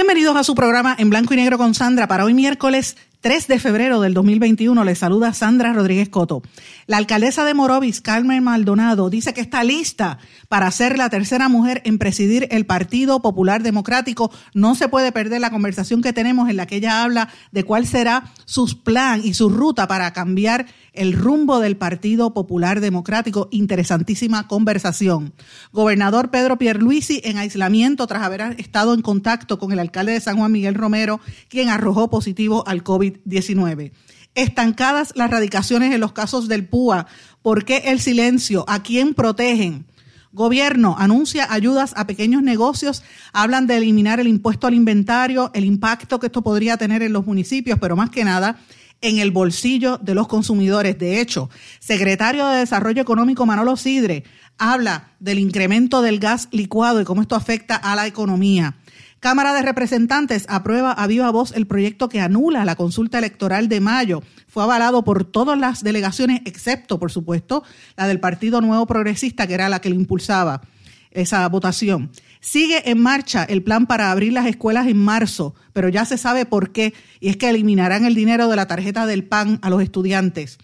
Bienvenidos a su programa en blanco y negro con Sandra para hoy miércoles 3 de febrero del 2021 les saluda Sandra Rodríguez Coto. La alcaldesa de Morovis, Carmen Maldonado, dice que está lista para ser la tercera mujer en presidir el Partido Popular Democrático. No se puede perder la conversación que tenemos en la que ella habla de cuál será su plan y su ruta para cambiar el rumbo del Partido Popular Democrático. Interesantísima conversación. Gobernador Pedro Pierluisi en aislamiento tras haber estado en contacto con el alcalde de San Juan Miguel Romero, quien arrojó positivo al COVID. 19 Estancadas las radicaciones en los casos del PUA. ¿Por qué el silencio? ¿A quién protegen? Gobierno anuncia ayudas a pequeños negocios, hablan de eliminar el impuesto al inventario, el impacto que esto podría tener en los municipios, pero más que nada en el bolsillo de los consumidores. De hecho, secretario de Desarrollo Económico Manolo Sidre habla del incremento del gas licuado y cómo esto afecta a la economía. Cámara de Representantes aprueba a viva voz el proyecto que anula la consulta electoral de mayo. Fue avalado por todas las delegaciones, excepto, por supuesto, la del Partido Nuevo Progresista, que era la que le impulsaba esa votación. Sigue en marcha el plan para abrir las escuelas en marzo, pero ya se sabe por qué, y es que eliminarán el dinero de la tarjeta del PAN a los estudiantes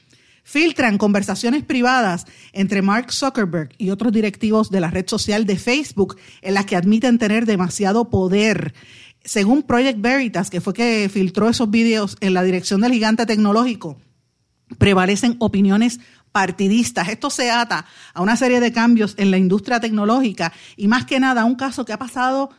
filtran conversaciones privadas entre Mark Zuckerberg y otros directivos de la red social de Facebook en las que admiten tener demasiado poder. Según Project Veritas, que fue que filtró esos vídeos en la dirección del gigante tecnológico, prevalecen opiniones partidistas. Esto se ata a una serie de cambios en la industria tecnológica y más que nada a un caso que ha pasado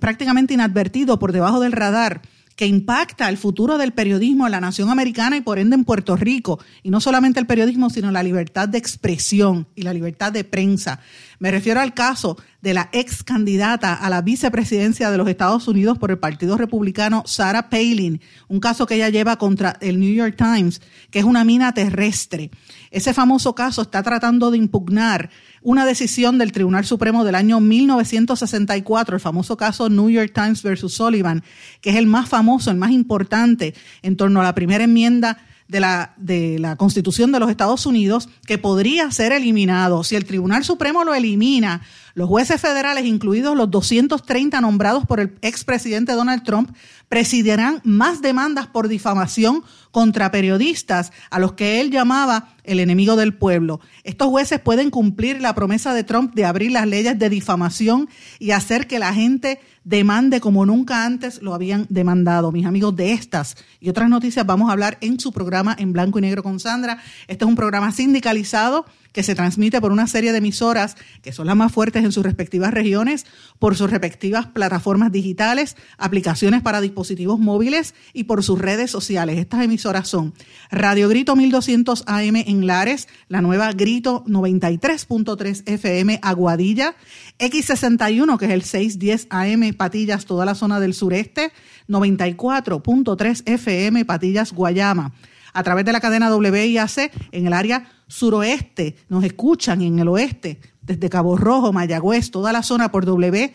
prácticamente inadvertido por debajo del radar que impacta el futuro del periodismo en la nación americana y por ende en Puerto Rico. Y no solamente el periodismo, sino la libertad de expresión y la libertad de prensa. Me refiero al caso de la ex candidata a la vicepresidencia de los Estados Unidos por el Partido Republicano, Sarah Palin, un caso que ella lleva contra el New York Times, que es una mina terrestre. Ese famoso caso está tratando de impugnar una decisión del Tribunal Supremo del año 1964, el famoso caso New York Times versus Sullivan, que es el más famoso, el más importante en torno a la primera enmienda de la, de la Constitución de los Estados Unidos, que podría ser eliminado. Si el Tribunal Supremo lo elimina, los jueces federales, incluidos los 230 nombrados por el expresidente Donald Trump, presidirán más demandas por difamación contra periodistas a los que él llamaba el enemigo del pueblo. Estos jueces pueden cumplir la promesa de Trump de abrir las leyes de difamación y hacer que la gente demande como nunca antes lo habían demandado. Mis amigos, de estas y otras noticias vamos a hablar en su programa en blanco y negro con Sandra. Este es un programa sindicalizado que se transmite por una serie de emisoras que son las más fuertes en sus respectivas regiones, por sus respectivas plataformas digitales, aplicaciones para dispositivos móviles y por sus redes sociales. Estas emisoras son Radio Grito 1200 AM en Lares, la nueva Grito 93.3 FM Aguadilla, X61 que es el 610 AM Patillas, toda la zona del sureste, 94.3 FM Patillas Guayama a través de la cadena WIAC en el área suroeste, nos escuchan en el oeste, desde Cabo Rojo, Mayagüez, toda la zona por WYAC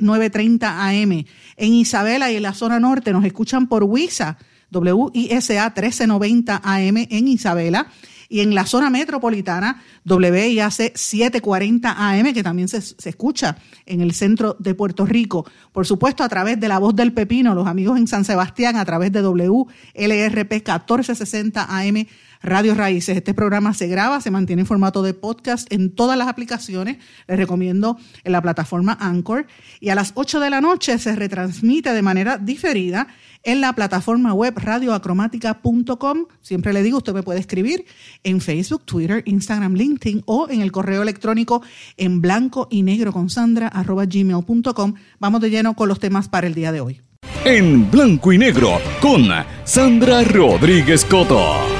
930 AM. En Isabela y en la zona norte nos escuchan por WISA, WISA 1390 AM en Isabela y en la zona metropolitana WIAC 740 AM, que también se, se, escucha en el centro de Puerto Rico. Por supuesto, a través de la voz del pepino, los amigos en San Sebastián, a través de WLRP 1460 AM Radio Raíces. Este programa se graba, se mantiene en formato de podcast en todas las aplicaciones. Les recomiendo en la plataforma Anchor. Y a las 8 de la noche se retransmite de manera diferida en la plataforma web radioacromática.com. Siempre le digo, usted me puede escribir en Facebook, Twitter, Instagram, LinkedIn o en el correo electrónico en blanco y negro con sandra gmail.com. Vamos de lleno con los temas para el día de hoy. En blanco y negro con Sandra Rodríguez Coto.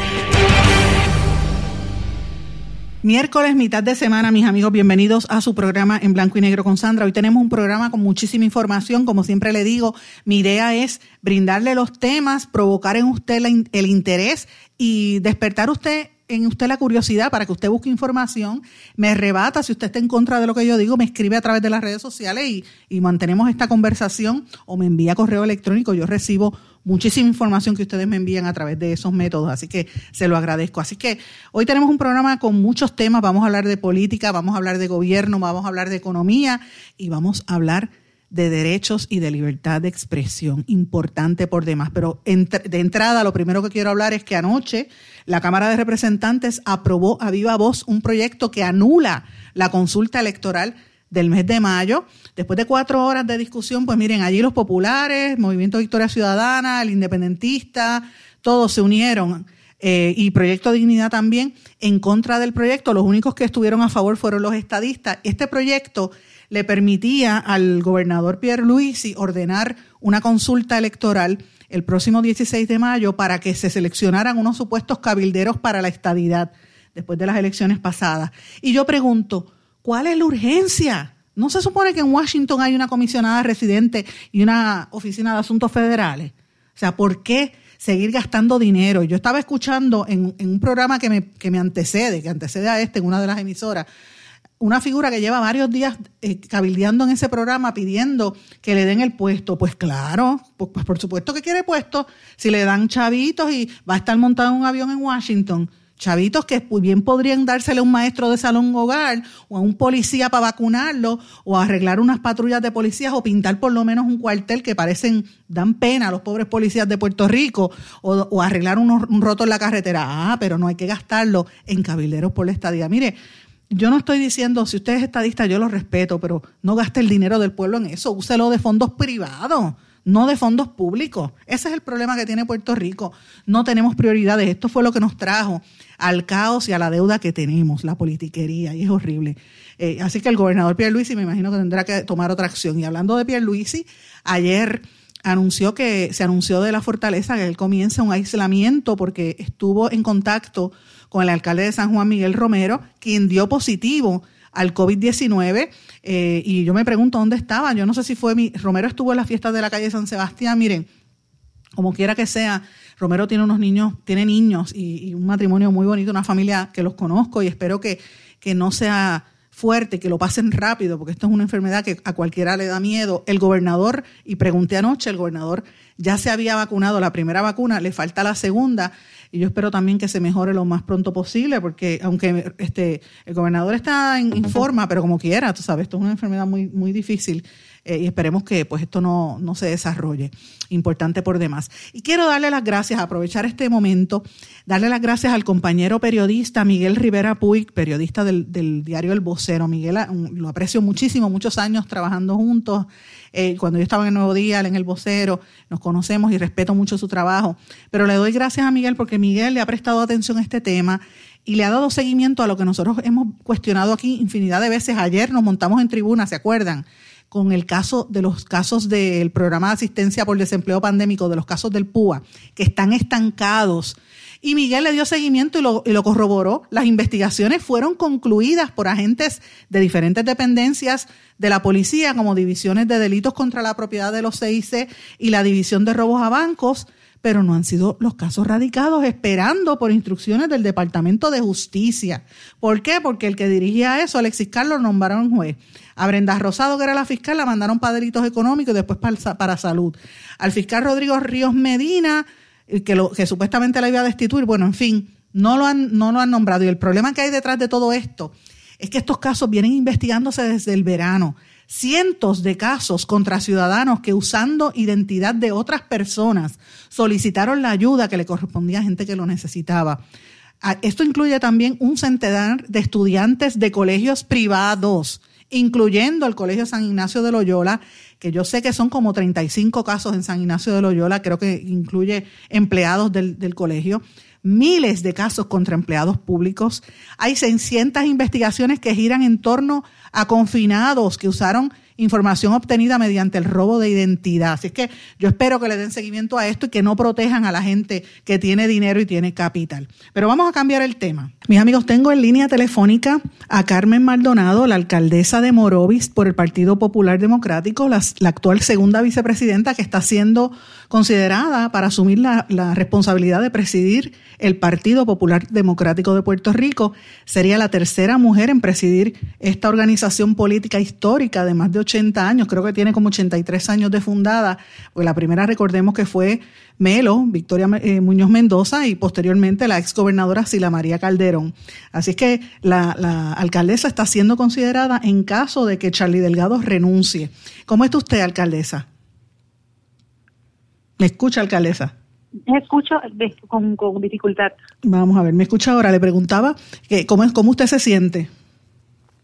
Miércoles, mitad de semana, mis amigos, bienvenidos a su programa en blanco y negro con Sandra. Hoy tenemos un programa con muchísima información, como siempre le digo, mi idea es brindarle los temas, provocar en usted el interés y despertar usted en usted la curiosidad para que usted busque información, me rebata si usted está en contra de lo que yo digo, me escribe a través de las redes sociales y, y mantenemos esta conversación o me envía correo electrónico. Yo recibo muchísima información que ustedes me envían a través de esos métodos, así que se lo agradezco. Así que hoy tenemos un programa con muchos temas, vamos a hablar de política, vamos a hablar de gobierno, vamos a hablar de economía y vamos a hablar de derechos y de libertad de expresión, importante por demás. Pero de entrada, lo primero que quiero hablar es que anoche la Cámara de Representantes aprobó a viva voz un proyecto que anula la consulta electoral del mes de mayo. Después de cuatro horas de discusión, pues miren, allí los populares, Movimiento Victoria Ciudadana, el independentista, todos se unieron. Eh, y Proyecto Dignidad también en contra del proyecto. Los únicos que estuvieron a favor fueron los estadistas. Este proyecto le permitía al gobernador Pierre Luisi ordenar una consulta electoral el próximo 16 de mayo para que se seleccionaran unos supuestos cabilderos para la estadidad después de las elecciones pasadas. Y yo pregunto, ¿cuál es la urgencia? ¿No se supone que en Washington hay una comisionada residente y una oficina de asuntos federales? O sea, ¿por qué seguir gastando dinero? Yo estaba escuchando en, un programa que me, que me antecede, que antecede a este, en una de las emisoras, una figura que lleva varios días eh, cabildeando en ese programa pidiendo que le den el puesto. Pues claro, pues, pues, por supuesto que quiere puesto. Si le dan chavitos y va a estar montado en un avión en Washington, chavitos que bien podrían dársele a un maestro de salón hogar o a un policía para vacunarlo o arreglar unas patrullas de policías o pintar por lo menos un cuartel que parecen, dan pena a los pobres policías de Puerto Rico o, arreglar un roto en la carretera. Ah, pero no hay que gastarlo en cabilderos por la estadía. Mire, yo no estoy diciendo, si usted es estadista, yo lo respeto, pero no gaste el dinero del pueblo en eso, úselo de fondos privados, no de fondos públicos. Ese es el problema que tiene Puerto Rico. No tenemos prioridades. Esto fue lo que nos trajo al caos y a la deuda que tenemos, la politiquería, y es horrible. Eh, así que el gobernador Pierluisi me imagino que tendrá que tomar otra acción. Y hablando de Pierluisi, ayer anunció que se anunció de la fortaleza que él comienza un aislamiento porque estuvo en contacto con el alcalde de San Juan, Miguel Romero, quien dio positivo al COVID-19. Eh, y yo me pregunto dónde estaba. Yo no sé si fue mi. Romero estuvo en las fiestas de la calle San Sebastián. Miren, como quiera que sea, Romero tiene unos niños, tiene niños y, un matrimonio muy bonito, una familia que los conozco y espero que, que no sea fuerte, que lo pasen rápido, porque esto es una enfermedad que a cualquiera le da miedo. El gobernador, y pregunté anoche, el gobernador ya se había vacunado la primera vacuna, le falta la segunda y yo espero también que se mejore lo más pronto posible, porque aunque este el gobernador está en, forma, pero como quiera, tú sabes, esto es una enfermedad muy, muy difícil eh, y esperemos que pues esto no, no se desarrolle. Importante por demás. Y quiero darle las gracias, aprovechar este momento, darle las gracias al compañero periodista Miguel Rivera Puig, periodista del, del diario El Vocero. Miguel, lo aprecio muchísimo, muchos años trabajando juntos. Eh, cuando yo estaba en el Nuevo Día, en El Vocero, nos conocemos y respeto mucho su trabajo. Pero le doy gracias a Miguel porque Miguel le ha prestado atención a este tema y le ha dado seguimiento a lo que nosotros hemos cuestionado aquí infinidad de veces. Ayer nos montamos en tribuna, ¿se acuerdan? Con el caso de los casos del programa de asistencia por desempleo pandémico, de los casos del PUA, que están estancados. Y Miguel le dio seguimiento y lo, y lo, corroboró. Las investigaciones fueron concluidas por agentes de diferentes dependencias de la policía, como divisiones de delitos contra la propiedad de los CIC y la división de robos a bancos, pero no han sido los casos radicados, esperando por instrucciones del Departamento de Justicia. ¿Por qué? Porque el que dirigía eso, Alexis Carlos, nombraron juez. A Brenda Rosado, que era la fiscal, la mandaron para delitos económicos y después para, para salud. Al fiscal Rodrigo Ríos Medina, que, lo, que supuestamente la iba a destituir, bueno, en fin, no lo, han, no lo han nombrado. Y el problema que hay detrás de todo esto es que estos casos vienen investigándose desde el verano cientos de casos contra ciudadanos que usando identidad de otras personas solicitaron la ayuda que le correspondía a gente que lo necesitaba. Ah, esto incluye también un centenar de estudiantes de colegios privados, incluyendo el Colegio San Ignacio de Loyola, que yo sé que son como 35 casos en San Ignacio de Loyola, creo que incluye empleados del, del colegio miles de casos contra empleados públicos. Hay 600 investigaciones que giran en torno a confinados que usaron información obtenida mediante el robo de identidad. Así es que yo espero que le den seguimiento a esto y que no protejan a la gente que tiene dinero y tiene capital. Pero vamos a cambiar el tema. Mis amigos, tengo en línea telefónica a Carmen Maldonado, la alcaldesa de Morovis por el Partido Popular Democrático, la, actual segunda vicepresidenta que está siendo considerada para asumir la, responsabilidad de presidir el Partido Popular Democrático de Puerto Rico. Sería la tercera mujer en presidir esta organización política histórica de más de 80 años, creo que tiene como 83 años de fundada, pues la primera recordemos que fue Melo, Victoria eh, Muñoz Mendoza y posteriormente la ex gobernadora Sila María Calderón. Así es que la, la, alcaldesa está siendo considerada en caso de que Charlie Delgado renuncie. ¿Cómo está usted, alcaldesa? ¿Me escucha, alcaldesa? Me escucho con, con, dificultad. Vamos a ver, me escucha ahora. Le preguntaba que, ¿cómo, cómo usted se siente.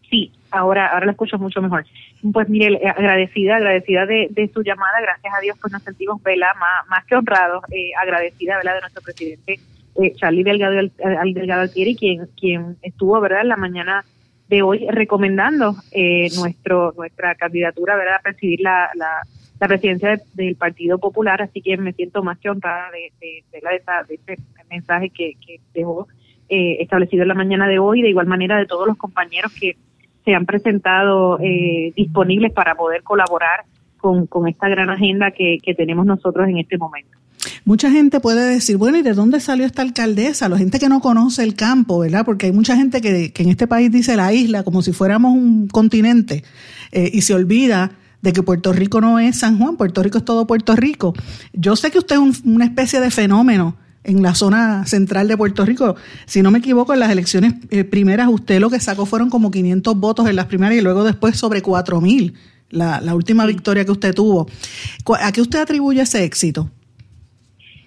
Sí, ahora ahora la escucho mucho mejor. Pues mire, agradecida, agradecida de, de su llamada, gracias a Dios pues nos sentimos, vela más, más que honrados, eh, agradecida, ¿verdad? De nuestro presidente eh, Charlie Delgado, al Delgado Altieri, quien, quien estuvo, ¿verdad? En la mañana de hoy recomendando eh, nuestro nuestra candidatura, ¿verdad? A presidir la, la, la presidencia del Partido Popular, así que me siento más que honrada de, de, de, la, de este mensaje que, que dejó eh, establecido en la mañana de hoy, de igual manera de todos los compañeros que se han presentado eh, disponibles para poder colaborar con, con esta gran agenda que, que tenemos nosotros en este momento. Mucha gente puede decir, bueno, ¿y de dónde salió esta alcaldesa? La gente que no conoce el campo, ¿verdad? Porque hay mucha gente que, en este país dice la isla como si fuéramos un continente eh, y se olvida de que Puerto Rico no es San Juan, Puerto Rico es todo Puerto Rico. Yo sé que usted es un, una especie de fenómeno en la zona central de Puerto Rico. Si no me equivoco, en las elecciones eh, primeras usted lo que sacó fueron como 500 votos en las primarias y luego después sobre 4.000, la, la última victoria que usted tuvo. ¿A qué usted atribuye ese éxito?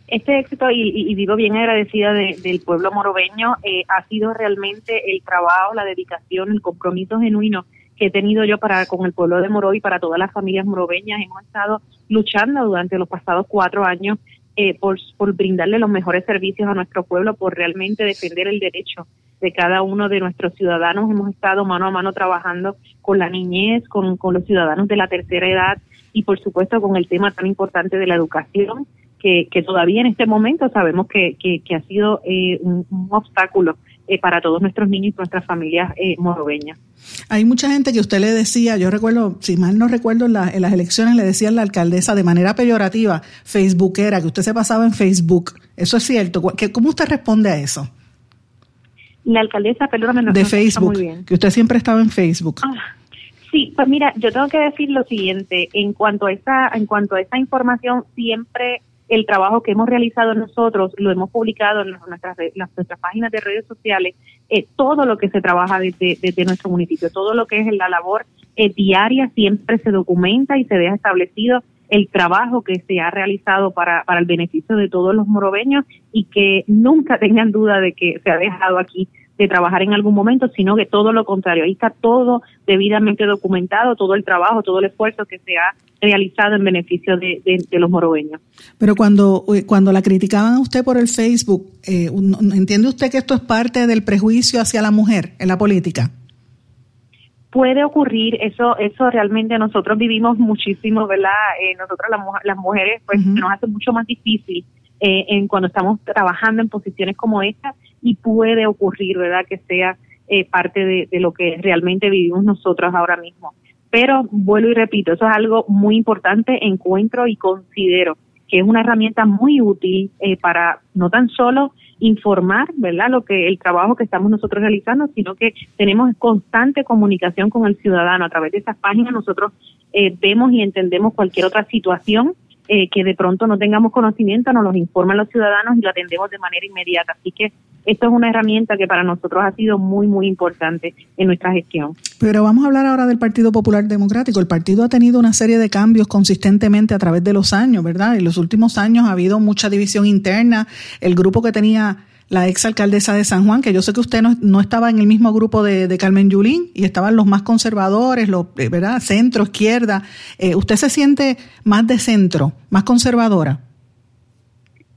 Este éxito, y, y vivo bien agradecida de, del pueblo morobeño, eh, ha sido realmente el trabajo, la dedicación, el compromiso genuino que he tenido yo para con el pueblo de Moro y para todas las familias morobeñas. Hemos estado luchando durante los pasados cuatro años eh, por, por brindarle los mejores servicios a nuestro pueblo, por realmente defender el derecho de cada uno de nuestros ciudadanos. Hemos estado mano a mano trabajando con la niñez, con, con los ciudadanos de la tercera edad y por supuesto con el tema tan importante de la educación, que, que todavía en este momento sabemos que, que, que ha sido eh, un, obstáculo eh, para todos nuestros niños y nuestras familias eh, morobeñas. Hay mucha gente que usted le decía, yo recuerdo, si mal no recuerdo, en, la, en las elecciones le decía a la alcaldesa de manera peyorativa, facebookera, que usted se pasaba en Facebook. ¿Eso es cierto? ¿Cómo usted responde a eso? La alcaldesa, perdóname, no de Facebook, muy bien. que usted siempre estaba en Facebook. Ah, sí, pues mira, yo tengo que decir lo siguiente, en cuanto a esa, en cuanto a esa información, siempre el trabajo que hemos realizado nosotros, lo hemos publicado en nuestras, nuestras páginas de redes sociales, eh, todo lo que se trabaja desde, desde, nuestro municipio, todo lo que es la labor eh, diaria siempre se documenta y se deja establecido el trabajo que se ha realizado para, para el beneficio de todos los morobeños y que nunca tengan duda de que se ha dejado aquí de trabajar en algún momento, sino que todo lo contrario, ahí está todo debidamente documentado, todo el trabajo, todo el esfuerzo que se ha realizado en beneficio de, de, de los morobeños. Pero cuando, eh, cuando la criticaban a usted por el Facebook, eh, ¿entiende usted que esto es parte del prejuicio hacia la mujer en la política? puede ocurrir, eso eso realmente nosotros vivimos muchísimo, ¿verdad? Eh, nosotros las, las mujeres pues uh -huh. nos hace mucho más difícil eh, en cuando estamos trabajando en posiciones como esta y puede ocurrir, ¿verdad? Que sea eh, parte de, lo que realmente vivimos nosotros ahora mismo. Pero vuelvo y repito, eso es algo muy importante, encuentro y considero que es una herramienta muy útil eh, para no tan solo informar, ¿verdad?, lo que el trabajo que estamos nosotros realizando, sino que tenemos constante comunicación con el ciudadano a través de esas páginas. Nosotros eh, vemos y entendemos cualquier otra situación eh, que de pronto no tengamos conocimiento, nos los informan los ciudadanos y lo atendemos de manera inmediata. Así que esto es una herramienta que para nosotros ha sido muy, muy importante en nuestra gestión. Pero vamos a hablar ahora del Partido Popular Democrático. El partido ha tenido una serie de cambios consistentemente a través de los años, ¿verdad? En los últimos años ha habido mucha división interna. El grupo que tenía la ex alcaldesa de San Juan, que yo sé que usted no, no estaba en el mismo grupo de, Carmen Yulín y estaban los más conservadores, los, eh, ¿verdad? Centro, izquierda. Eh, ¿Usted se siente más de centro, más conservadora?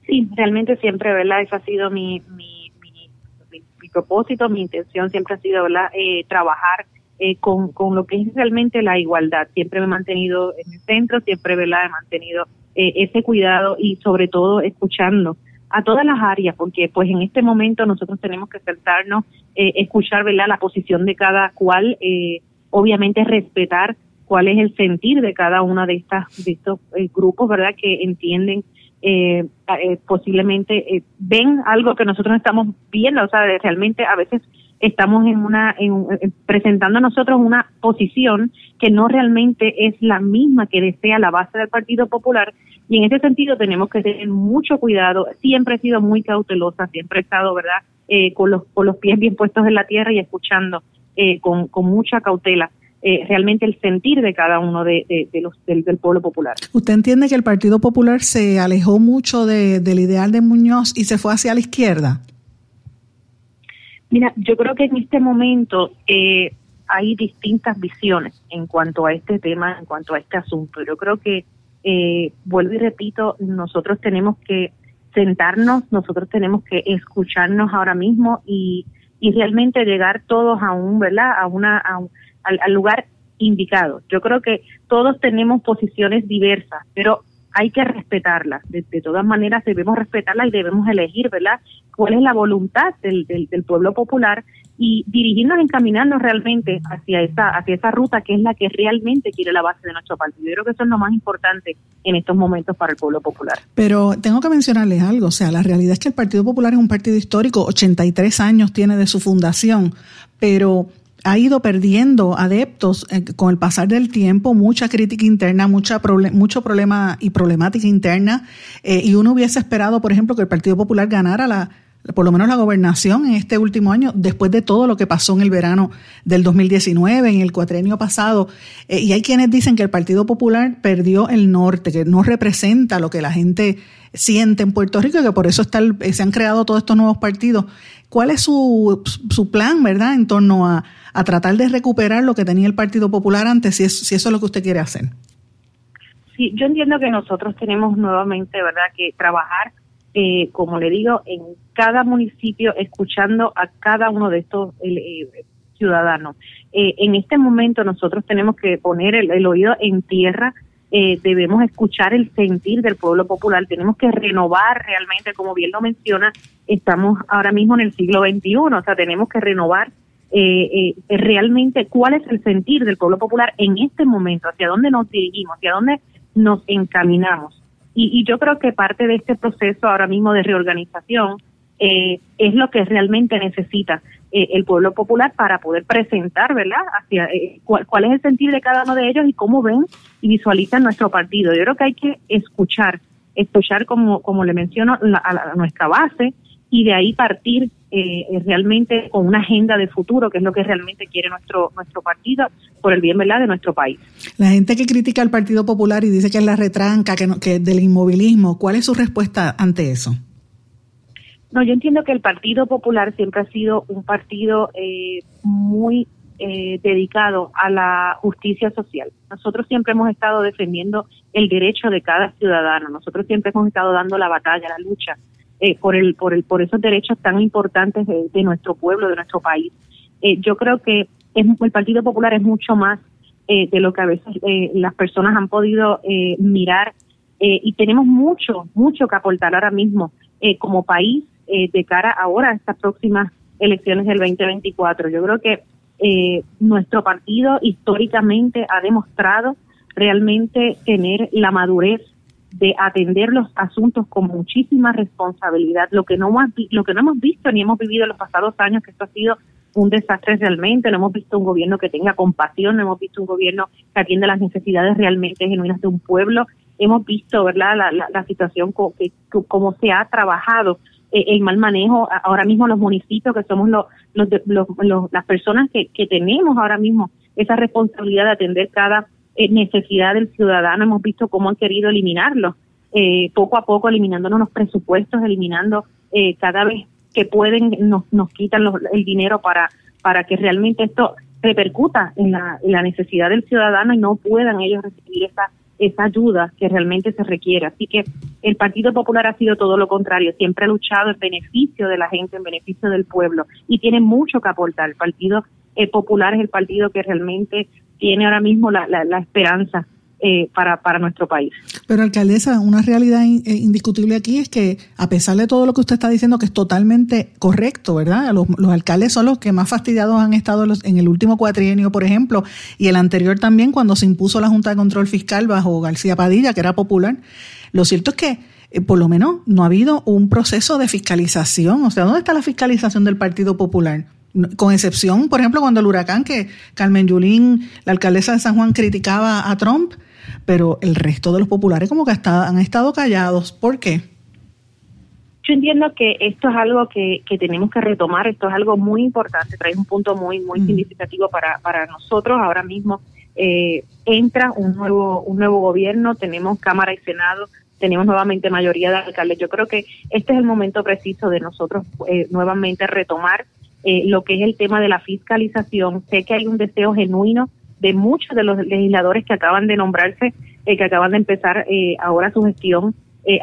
Sí, realmente siempre, ¿verdad? Eso ha sido mi, mi, mi, mi, mi propósito, mi intención siempre ha sido, ¿verdad? Eh, trabajar eh, con, con lo que es realmente la igualdad. Siempre me he mantenido en el centro, siempre ¿verdad? he mantenido eh, ese cuidado y sobre todo escuchando a todas las áreas, porque pues en este momento nosotros tenemos que sentarnos, eh, escuchar ¿verdad? la posición de cada cual, eh, obviamente respetar cuál es el sentir de cada una de estas de estos eh, grupos, ¿verdad? Que entienden eh, eh, posiblemente eh, ven algo que nosotros no estamos viendo, o sea, realmente a veces estamos en una en, presentando a nosotros una posición que no realmente es la misma que desea la base del Partido Popular y en ese sentido tenemos que tener mucho cuidado. Siempre he sido muy cautelosa, siempre he estado, ¿verdad?, eh, con, los, con los pies bien puestos en la tierra y escuchando eh, con, con mucha cautela. Eh, realmente el sentir de cada uno de, de, los, del, del, pueblo popular. ¿Usted entiende que el Partido Popular se alejó mucho de, del ideal de Muñoz y se fue hacia la izquierda? Mira, yo creo que en este momento eh, hay distintas visiones en cuanto a este tema, en cuanto a este asunto. Yo creo que eh, vuelvo y repito, nosotros tenemos que sentarnos, nosotros tenemos que escucharnos ahora mismo y, y realmente llegar todos a un, ¿verdad? A una, a al, lugar indicado. Yo creo que todos tenemos posiciones diversas, pero hay que respetarlas. De, todas maneras, debemos respetarlas y debemos elegir, ¿verdad?, cuál es la voluntad del, del, pueblo popular y dirigirnos, encaminarnos realmente hacia esa, hacia esa ruta que es la que realmente quiere la base de nuestro partido. Yo creo que eso es lo más importante en estos momentos para el pueblo popular. Pero tengo que mencionarles algo, o sea, la realidad es que el Partido Popular es un partido histórico, 83 años tiene de su fundación, pero ha ido perdiendo adeptos eh, con el pasar del tiempo, mucha crítica interna, mucha mucho problema y problemática interna, eh, y uno hubiese esperado, por ejemplo, que el Partido Popular ganara la, por lo menos la gobernación en este último año, después de todo lo que pasó en el verano del 2019, en el cuatrenio pasado. Eh, y hay quienes dicen que el Partido Popular perdió el norte, que no representa lo que la gente siente en Puerto Rico y que por eso está el, se han creado todos estos nuevos partidos. ¿Cuál es su, su plan, verdad, en torno a, a, tratar de recuperar lo que tenía el Partido Popular antes, si, es, si eso es lo que usted quiere hacer? Sí, yo entiendo que nosotros tenemos nuevamente, ¿verdad?, que trabajar, eh, como le digo, en cada municipio, escuchando a cada uno de estos eh, ciudadanos. Eh, en este momento nosotros tenemos que poner el, el oído en tierra, eh, debemos escuchar el sentir del pueblo popular, tenemos que renovar realmente, como bien lo menciona, estamos ahora mismo en el siglo XXI, o sea, tenemos que renovar eh, eh, realmente cuál es el sentir del pueblo popular en este momento, hacia dónde nos dirigimos, hacia dónde nos encaminamos. Y, y yo creo que parte de este proceso ahora mismo de reorganización eh, es lo que realmente necesita eh, el pueblo popular para poder presentar, ¿verdad?, hacia eh, cuál, cuál, es el sentir de cada uno de ellos y cómo ven y visualizan nuestro partido. Yo creo que hay que escuchar, escuchar como, como le menciono, la, a, la, a nuestra base y de ahí partir eh, realmente con una agenda de futuro, que es lo que realmente quiere nuestro nuestro partido por el bien verdad de nuestro país. La gente que critica al Partido Popular y dice que es la retranca, que, no, que del inmovilismo, ¿cuál es su respuesta ante eso? No, yo entiendo que el Partido Popular siempre ha sido un partido eh, muy eh, dedicado a la justicia social. Nosotros siempre hemos estado defendiendo el derecho de cada ciudadano. Nosotros siempre hemos estado dando la batalla, la lucha eh, por el por el por esos derechos tan importantes de, nuestro pueblo, de nuestro país. Eh, yo creo que es, el Partido Popular es mucho más eh, de lo que a veces eh, las personas han podido eh, mirar eh, y tenemos mucho mucho que aportar ahora mismo como país de cara ahora a estas próximas elecciones del 2024. Yo creo que nuestro partido históricamente ha demostrado realmente tener la madurez de atender los asuntos con muchísima responsabilidad, lo que no hemos, lo que no hemos visto ni hemos vivido en los pasados años, que esto ha sido un desastre realmente, no hemos visto un gobierno que tenga compasión, no hemos visto un gobierno que atienda las necesidades realmente genuinas de un pueblo, hemos visto, ¿verdad?, la, la, la situación co que, cómo se ha trabajado eh, el mal manejo. Ahora mismo los municipios que somos los, los, los, los las personas que, que tenemos ahora mismo esa responsabilidad de atender cada necesidad del ciudadano hemos visto cómo han querido eliminarlo eh, poco a poco eliminándonos los presupuestos eliminando eh, cada vez que pueden nos, nos quitan los, el dinero para para que realmente esto repercuta en la, en la necesidad del ciudadano y no puedan ellos recibir esa esa ayuda que realmente se requiere. Así que el Partido Popular ha sido todo lo contrario, siempre ha luchado en beneficio de la gente, en beneficio del pueblo y tiene mucho que aportar. El partido Popular es el partido que realmente tiene ahora mismo la, la, esperanza eh, para, para nuestro país. Pero, alcaldesa, una realidad eh, indiscutible aquí es que, a pesar de todo lo que usted está diciendo, que es totalmente correcto, ¿verdad? Los, los alcaldes son los que más fastidiados han estado en el último cuatrienio, por ejemplo, y el anterior también, cuando se impuso la Junta de Control Fiscal bajo García Padilla, que era popular. Lo cierto es que eh, por lo menos no ha habido un proceso de fiscalización. O sea, ¿dónde está la fiscalización del Partido Popular? Con excepción, por ejemplo, cuando el huracán que Carmen Yulín, la alcaldesa de San Juan, criticaba a Trump, pero el resto de los populares como que hasta, han estado callados. ¿Por qué? Yo entiendo que esto es algo que, tenemos que retomar, esto es algo muy importante, trae un punto muy, muy mm. significativo para, para nosotros. Ahora mismo eh, entra un nuevo, un nuevo gobierno, tenemos Cámara y Senado tenemos nuevamente mayoría de alcaldes. Yo creo que este es el momento preciso de nosotros eh, nuevamente retomar eh, lo que es el tema de la fiscalización. Sé que hay un deseo genuino de muchos de los legisladores que acaban de nombrarse, eh, que acaban de empezar ahora su gestión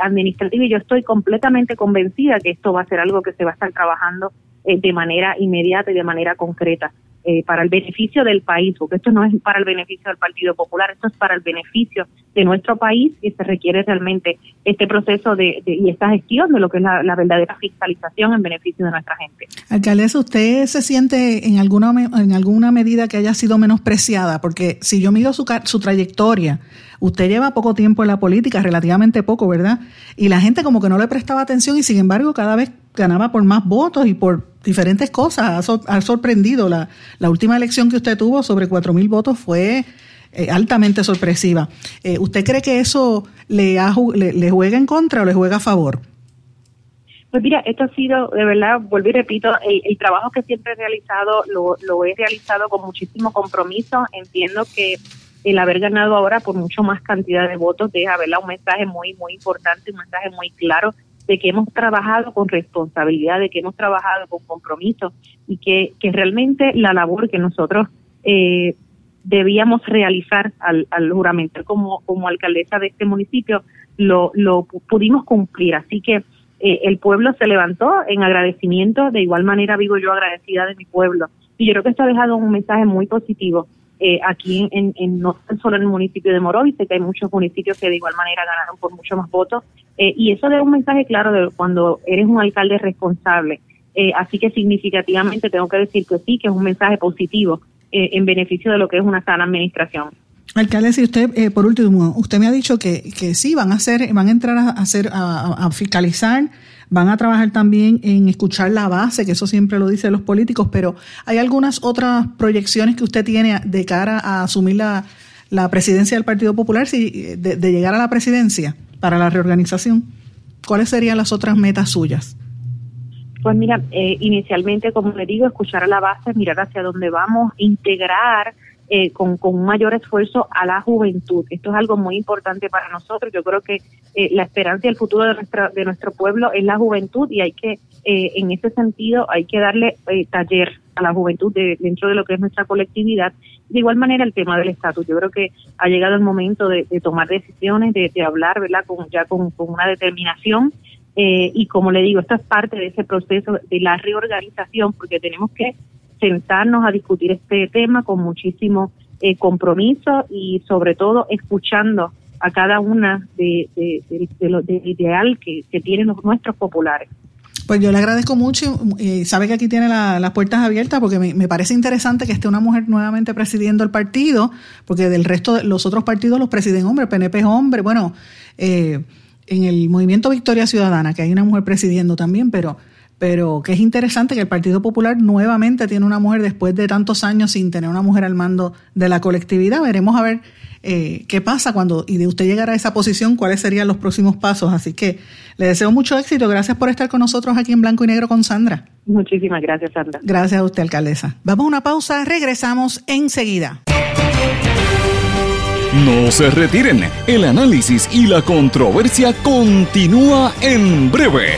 administrativa y yo estoy completamente convencida que esto va a ser algo que se va a estar trabajando de manera inmediata y de manera concreta. Eh, para el beneficio del país, porque esto no es para el beneficio del Partido Popular, esto es para el beneficio de nuestro país y se requiere realmente este proceso de, y esta gestión de lo que es la, verdadera fiscalización en beneficio de nuestra gente. Alcaldesa, ¿usted se siente en alguna, en alguna medida que haya sido menospreciada? Porque si yo mido su, su trayectoria, usted lleva poco tiempo en la política, relativamente poco, ¿verdad? Y la gente como que no le prestaba atención y sin embargo cada vez ganaba por más votos y por diferentes cosas. Ha, sorprendido. La, la, última elección que usted tuvo sobre cuatro mil votos fue eh, altamente sorpresiva. Eh, ¿Usted cree que eso le, le, juega en contra o le juega a favor? Pues mira, esto ha sido, de verdad, vuelvo y repito, el, trabajo que siempre he realizado lo, lo he realizado con muchísimo compromiso. Entiendo que el haber ganado ahora por mucho más cantidad de votos deja ¿verdad? un mensaje muy, muy importante, un mensaje muy claro de que hemos trabajado con responsabilidad, de que hemos trabajado con compromiso y que, que realmente la labor que nosotros eh, debíamos realizar al, al juramento como, como alcaldesa de este municipio, lo, lo pudimos cumplir. Así que eh, el pueblo se levantó en agradecimiento, de igual manera vivo yo agradecida de mi pueblo. Y yo creo que esto ha dejado un mensaje muy positivo eh, aquí en, en, no solo en el municipio de Morovis, que hay muchos municipios que de igual manera ganaron por mucho más votos, eh, y eso da un mensaje claro de cuando eres un alcalde responsable. Eh, así que significativamente tengo que decir que sí, que es un mensaje positivo en beneficio de lo que es una sana administración. Alcalde, si usted, por último, usted me ha dicho que, que sí, van a hacer, van a entrar a hacer, a fiscalizar Van a trabajar también en escuchar la base, que eso siempre lo dicen los políticos, pero ¿hay algunas otras proyecciones que usted tiene de cara a asumir la, la presidencia del Partido Popular, si, de, llegar a la presidencia para la reorganización? ¿Cuáles serían las otras metas suyas? Pues mira, eh, inicialmente, como le digo, escuchar a la base, mirar hacia dónde vamos, integrar eh, con, con, un mayor esfuerzo a la juventud. Esto es algo muy importante para nosotros. Yo creo que eh, la esperanza y el futuro de, nuestra, de nuestro pueblo es la juventud y hay que, eh, en ese sentido, hay que darle taller a la juventud dentro de lo que es nuestra colectividad. De igual manera, el tema del estatus. Yo creo que ha llegado el momento de, tomar decisiones, de, hablar, ¿verdad?, con, ya con, una determinación. y como le digo, esto es parte de ese proceso de la reorganización, porque tenemos que sentarnos a discutir este tema con muchísimo eh, compromiso y sobre todo escuchando a cada una de, lo, del ideal que, tienen los nuestros populares. Pues yo le agradezco mucho y sabe que aquí tiene las puertas abiertas porque me, parece interesante que esté una mujer nuevamente presidiendo el partido, porque del resto de los otros partidos los presiden hombres, PNP es hombre, bueno, eh, en el movimiento Victoria Ciudadana, que hay una mujer presidiendo también, pero pero que es interesante que el Partido Popular nuevamente tiene una mujer después de tantos años sin tener una mujer al mando de la colectividad. Veremos a ver eh, qué pasa cuando y de usted llegar a esa posición, cuáles serían los próximos pasos. Así que le deseo mucho éxito. Gracias por estar con nosotros aquí en Blanco y Negro con Sandra. Muchísimas gracias, Sandra. Gracias a usted, alcaldesa. Vamos a una pausa, regresamos enseguida. No se retiren, el análisis y la controversia continúa en breve,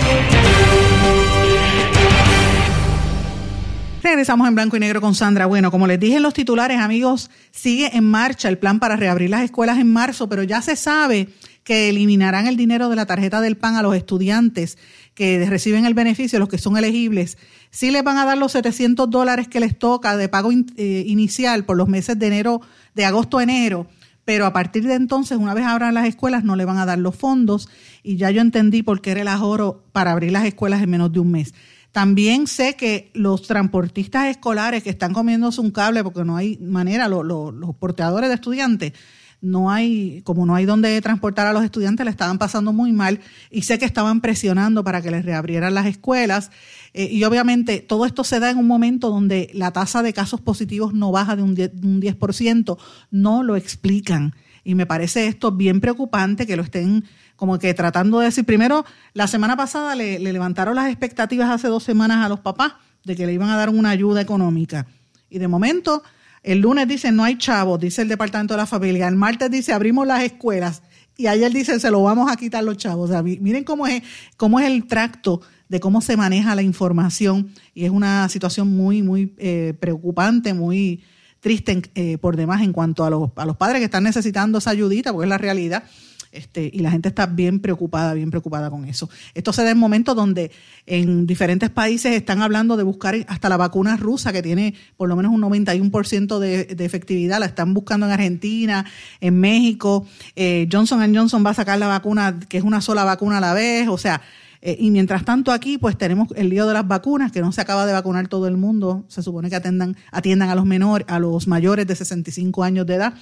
Regresamos en blanco y negro con Sandra. Bueno, como les dije en los titulares, amigos, sigue en marcha el plan para reabrir las escuelas en marzo, pero ya se sabe que eliminarán el dinero de la tarjeta del PAN a los estudiantes que reciben el beneficio, los que son elegibles. Sí les van a dar los 700 dólares que les toca de pago eh, inicial por los meses de enero, de agosto a enero, pero a partir de entonces, una vez abran las escuelas, no le van a dar los fondos y ya yo entendí por qué era el ahorro para abrir las escuelas en menos de un mes. También sé que los transportistas escolares que están comiéndose un cable porque no hay manera, los porteadores de estudiantes, no hay, como no hay donde transportar a los estudiantes, le estaban pasando muy mal y sé que estaban presionando para que les reabrieran las escuelas. Eh, y obviamente todo esto se da en un momento donde la tasa de casos positivos no baja de un 10%, un 10% no lo explican. Y me parece esto bien preocupante que lo estén como que tratando de decir, primero, la semana pasada le, levantaron las expectativas hace dos semanas a los papás de que le iban a dar una ayuda económica. Y de momento, el lunes dice no hay chavos, dice el Departamento de la Familia. El martes dice abrimos las escuelas. Y ayer dice se lo vamos a quitar los chavos. miren cómo es, cómo es el tracto de cómo se maneja la información. Y es una situación muy, muy eh, preocupante, muy triste eh, por demás en cuanto a los, a los padres que están necesitando esa ayudita, porque es la realidad este, y la gente está bien preocupada, bien preocupada con eso. Esto se da en momentos donde en diferentes países están hablando de buscar hasta la vacuna rusa, que tiene por lo menos un 91% de, de efectividad, la están buscando en Argentina, en México. Eh, Johnson Johnson va a sacar la vacuna, que es una sola vacuna a la vez, o sea, eh, y mientras tanto aquí, pues tenemos el lío de las vacunas, que no se acaba de vacunar todo el mundo. Se supone que atiendan a los menores, a los mayores de 65 años de edad.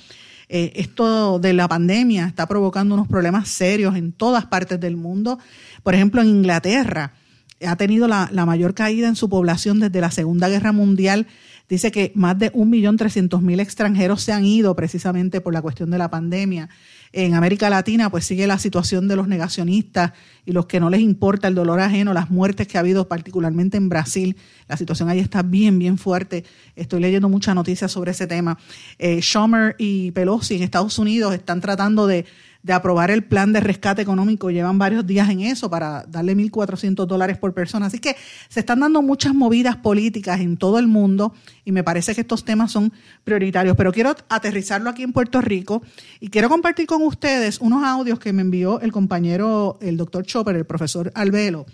Eh, esto de la pandemia está provocando unos problemas serios en todas partes del mundo. Por ejemplo, en Inglaterra ha tenido la, la mayor caída en su población desde la Segunda Guerra Mundial dice que más de 1.300.000 extranjeros se han ido precisamente por la cuestión de la pandemia. En América Latina, pues sigue la situación de los negacionistas y los que no les importa el dolor ajeno, las muertes que ha habido, particularmente en Brasil. La situación ahí está bien, bien fuerte. Estoy leyendo muchas noticias sobre ese tema. Eh, Schumer y Pelosi en Estados Unidos están tratando de de aprobar el plan de rescate económico. Llevan varios días en eso para darle 1.400 dólares por persona. Así que se están dando muchas movidas políticas en todo el mundo y me parece que estos temas son prioritarios. Pero quiero aterrizarlo aquí en Puerto Rico y quiero compartir con ustedes unos audios que me envió el compañero, el doctor Chopper, el profesor Albelo,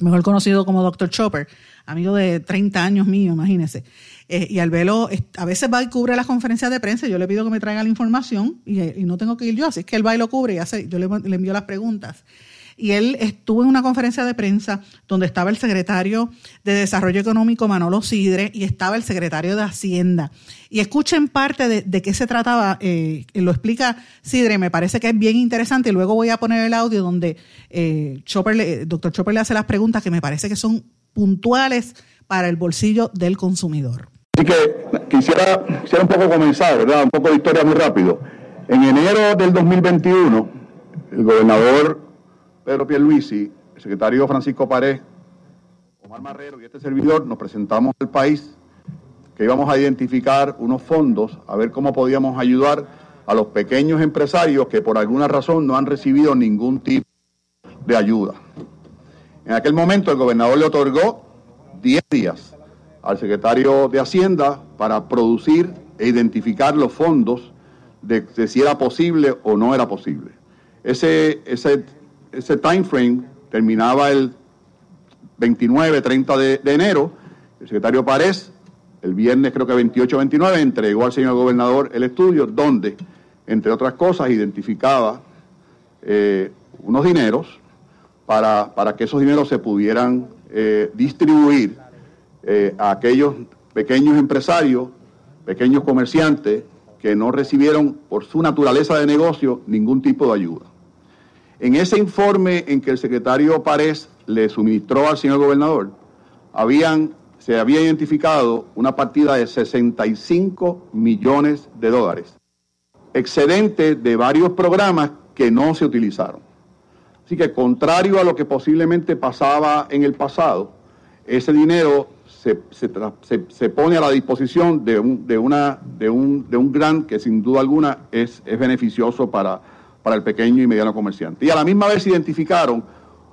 mejor conocido como doctor Chopper, amigo de 30 años mío, imagínense. Eh, y Albelo a veces va y cubre las conferencias de prensa, yo le pido que me traiga la información y, no tengo que ir yo, así es que él va y lo cubre y hace, yo le, le envío las preguntas y él estuvo en una conferencia de prensa donde estaba el secretario de Desarrollo Económico Manolo Sidre y estaba el secretario de Hacienda. Y escuchen parte de, qué se trataba, eh, lo explica Sidre, me parece que es bien interesante y luego voy a poner el audio donde eh, Chopper doctor Chopper le hace las preguntas que me parece que son puntuales para el bolsillo del consumidor. Así que quisiera, quisiera un poco comenzar, ¿verdad? Un poco de historia muy rápido. En enero del 2021, el gobernador Pedro Pierluisi, el secretario Francisco Pared, Omar Marrero y este servidor nos presentamos al país que íbamos a identificar unos fondos, a ver cómo podíamos ayudar a los pequeños empresarios que por alguna razón no han recibido ningún tipo de ayuda. En aquel momento el gobernador le otorgó 10 días al secretario de Hacienda para producir e identificar los fondos de, si era posible o no era posible. Ese, ese, ese time frame terminaba el 29, 30 de, enero. El secretario Párez, el viernes creo que 28, 29, entregó al señor gobernador el estudio donde, entre otras cosas, identificaba eh, unos dineros para, para, que esos dineros se pudieran eh, distribuir eh, a aquellos pequeños empresarios, pequeños comerciantes que no recibieron por su naturaleza de negocio ningún tipo de ayuda. En ese informe en que el secretario Párez le suministró al señor gobernador, habían, se había identificado una partida de 65 millones de dólares, excedente de varios programas que no se utilizaron. Así que contrario a lo que posiblemente pasaba en el pasado, ese dinero se, pone a la disposición de un, de, una, de, un, de un grant que sin duda alguna es, es beneficioso para, para el pequeño y mediano comerciante. Y a la misma vez se identificaron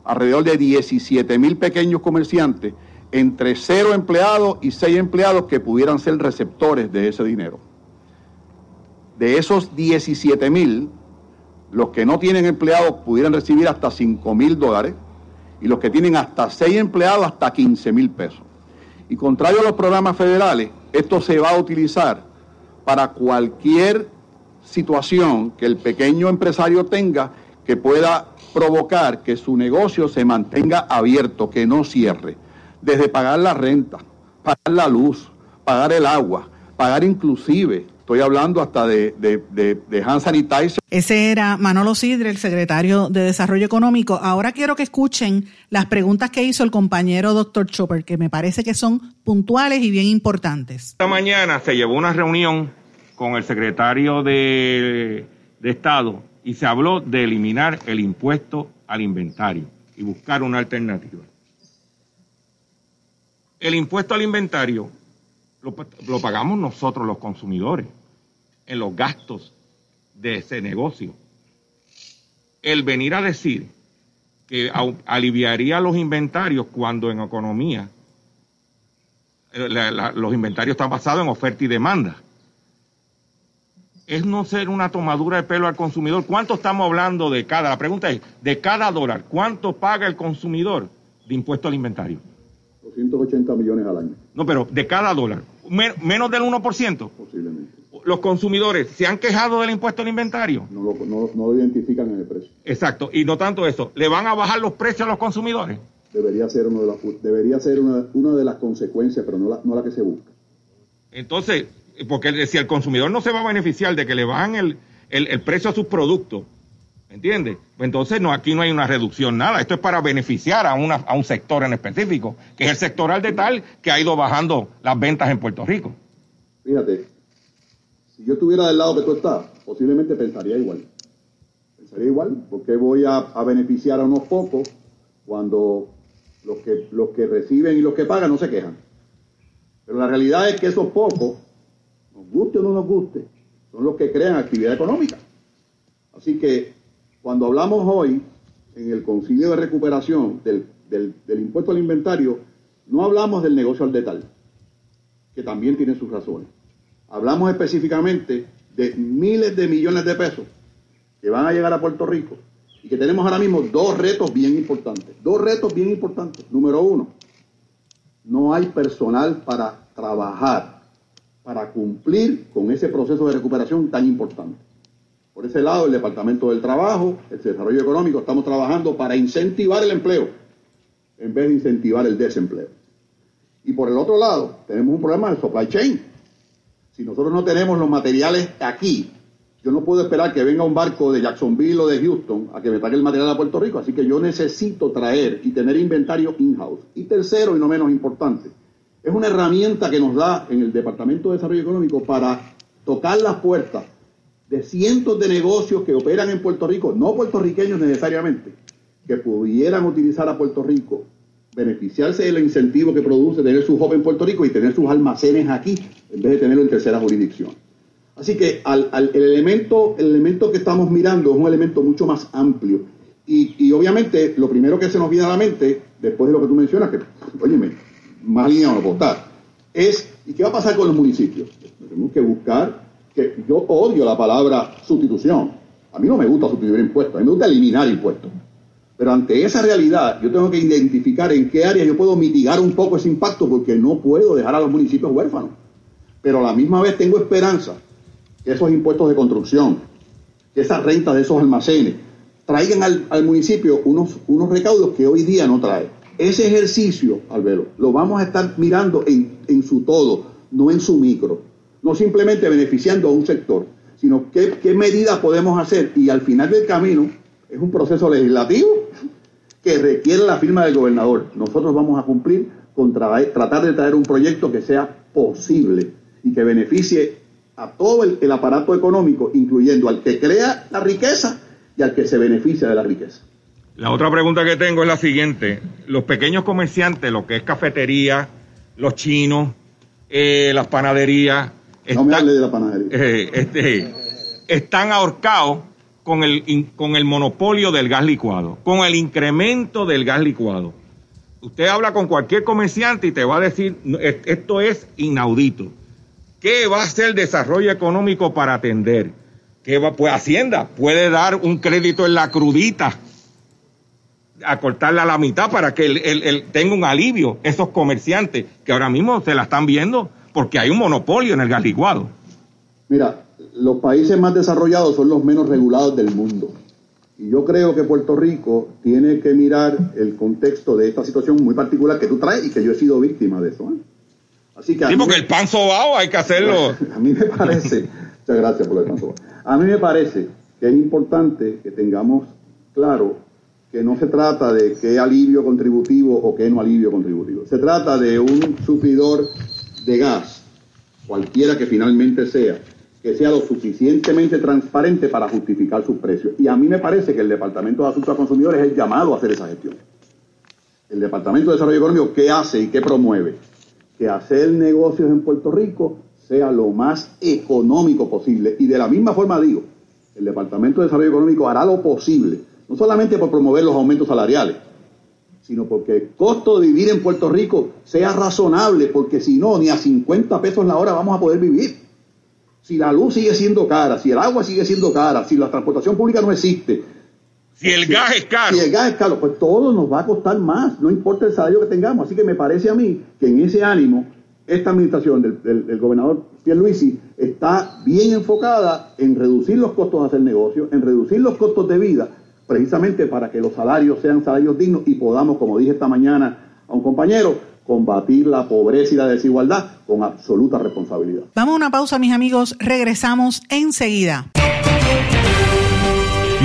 alrededor de 17 mil pequeños comerciantes entre cero empleados y seis empleados que pudieran ser receptores de ese dinero. De esos 17 mil, los que no tienen empleados pudieran recibir hasta 5 mil dólares y los que tienen hasta 6 empleados hasta 15 mil pesos. Y contrario a los programas federales, esto se va a utilizar para cualquier situación que el pequeño empresario tenga que pueda provocar que su negocio se mantenga abierto, que no cierre. Desde pagar la renta, pagar la luz, pagar el agua, pagar inclusive Estoy hablando hasta de, de, de, de hand sanitizer. Ese era Manolo Sidre, el secretario de Desarrollo Económico. Ahora quiero que escuchen las preguntas que hizo el compañero doctor Chopper, que me parece que son puntuales y bien importantes. Esta mañana se llevó una reunión con el secretario de, de Estado y se habló de eliminar el impuesto al inventario y buscar una alternativa. El impuesto al inventario lo, pagamos nosotros los consumidores en los gastos de ese negocio. El venir a decir que aliviaría los inventarios cuando en economía eh, los inventarios están basados en oferta y demanda. Es no ser una tomadura de pelo al consumidor. ¿Cuánto estamos hablando de cada? La pregunta es, de cada dólar, ¿cuánto paga el consumidor de impuesto al inventario? 280 millones al año. No, pero de cada dólar menos del 1%. Posiblemente. Los consumidores se han quejado del impuesto al inventario. No lo, no, no lo identifican en el precio. Exacto. Y no tanto eso, ¿le van a bajar los precios a los consumidores? Debería ser, uno de las, debería ser una, una de las consecuencias, pero no la, no la que se busca. Entonces, porque si el consumidor no se va a beneficiar de que le bajan el, el, el precio a sus productos, ¿Entiendes? Entonces no, aquí no hay una reducción, nada. Esto es para beneficiar a, una, a un sector en específico, que es el sectoral de tal que ha ido bajando las ventas en Puerto Rico. Fíjate, si yo estuviera del lado que tú estás, posiblemente pensaría igual. Pensaría igual, porque voy a, a beneficiar a unos pocos cuando los que, los que reciben y los que pagan no se quejan. Pero la realidad es que esos pocos, nos guste o no nos guste, son los que crean actividad económica. Así que cuando hablamos hoy en el concilio de recuperación del, impuesto al inventario, no hablamos del negocio al detal, que también tiene sus razones. Hablamos específicamente de miles de millones de pesos que van a llegar a Puerto Rico y que tenemos ahora mismo dos retos bien importantes. Dos retos bien importantes. Número uno, no hay personal para trabajar, para cumplir con ese proceso de recuperación tan importante. Por ese lado, el Departamento del Trabajo, el Desarrollo Económico, estamos trabajando para incentivar el empleo en vez de incentivar el desempleo. Y por el otro lado, tenemos un problema de supply chain. Si nosotros no tenemos los materiales aquí, yo no puedo esperar que venga un barco de Jacksonville o de Houston a que me pague el material a Puerto Rico. Así que yo necesito traer y tener inventario in-house. Y tercero, y no menos importante, es una herramienta que nos da en el Departamento de Desarrollo Económico para tocar las puertas de cientos de negocios que operan en Puerto Rico, no puertorriqueños necesariamente, que pudieran utilizar a Puerto Rico, beneficiarse del incentivo que produce tener su joven en Puerto Rico y tener sus almacenes aquí, en vez de tenerlo en tercera jurisdicción. Así que el, elemento, el elemento que estamos mirando es un elemento mucho más amplio. Y, obviamente lo primero que se nos viene a la mente, después de lo que tú mencionas, que, óyeme, más línea no estar, es, ¿y qué va a pasar con los municipios? Tenemos que buscar que yo odio la palabra sustitución. A mí no me gusta sustituir impuestos, a mí me gusta eliminar impuestos. Pero ante esa realidad, yo tengo que identificar en qué área yo puedo mitigar un poco ese impacto, porque no puedo dejar a los municipios huérfanos. Pero a la misma vez tengo esperanza que esos impuestos de construcción, que esas rentas de esos almacenes, traigan al, municipio unos, unos recaudos que hoy día no trae. Ese ejercicio, Albero, lo vamos a estar mirando en, en su todo, no en su micro no simplemente beneficiando a un sector, sino qué, qué medidas podemos hacer y al final del camino es un proceso legislativo que requiere la firma del gobernador. Nosotros vamos a cumplir con tratar de traer un proyecto que sea posible y que beneficie a todo el, aparato económico, incluyendo al que crea la riqueza y al que se beneficia de la riqueza. La otra pregunta que tengo es la siguiente. Los pequeños comerciantes, lo que es cafetería, los chinos, eh, las panaderías, no me hable de la panadería. Eh, este, están ahorcados con el, con el monopolio del gas licuado, con el incremento del gas licuado. Usted habla con cualquier comerciante y te va a decir, esto es inaudito. ¿Qué va a hacer el desarrollo económico para atender? ¿Qué va, pues Hacienda puede dar un crédito en la crudita, a cortarla a la mitad para que él, tenga un alivio, esos comerciantes que ahora mismo se la están viendo porque hay un monopolio en el gas Mira, los países más desarrollados son los menos regulados del mundo. Y yo creo que Puerto Rico tiene que mirar el contexto de esta situación muy particular que tú traes y que yo he sido víctima de eso. ¿eh? Así que sí, porque el pan sobao hay que hacerlo. A mí me parece, muchas gracias por el pan sobao. A mí me parece que es importante que tengamos claro que no se trata de qué alivio contributivo o qué no alivio contributivo. Se trata de un suplidor de gas, cualquiera que finalmente sea, que sea lo suficientemente transparente para justificar sus precios. Y a mí me parece que el Departamento de Asuntos a Consumidores es llamado a hacer esa gestión. El Departamento de Desarrollo Económico, ¿qué hace y qué promueve? Que hacer negocios en Puerto Rico sea lo más económico posible. Y de la misma forma digo, el Departamento de Desarrollo Económico hará lo posible, no solamente por promover los aumentos salariales, sino porque el costo de vivir en Puerto Rico sea razonable, porque si no, ni a 50 pesos la hora vamos a poder vivir. Si la luz sigue siendo cara, si el agua sigue siendo cara, si la transportación pública no existe. Si el gas es caro. Si el gas es caro, pues todo nos va a costar más, no importa el salario que tengamos. Así que me parece a mí que en ese ánimo, esta administración del, del, gobernador Pierluisi está bien enfocada en reducir los costos de hacer negocio, en reducir los costos de vida, precisamente para que los salarios sean salarios dignos y podamos, como dije esta mañana a un compañero, combatir la pobreza y la desigualdad con absoluta responsabilidad. Vamos a una pausa, mis amigos. Regresamos enseguida.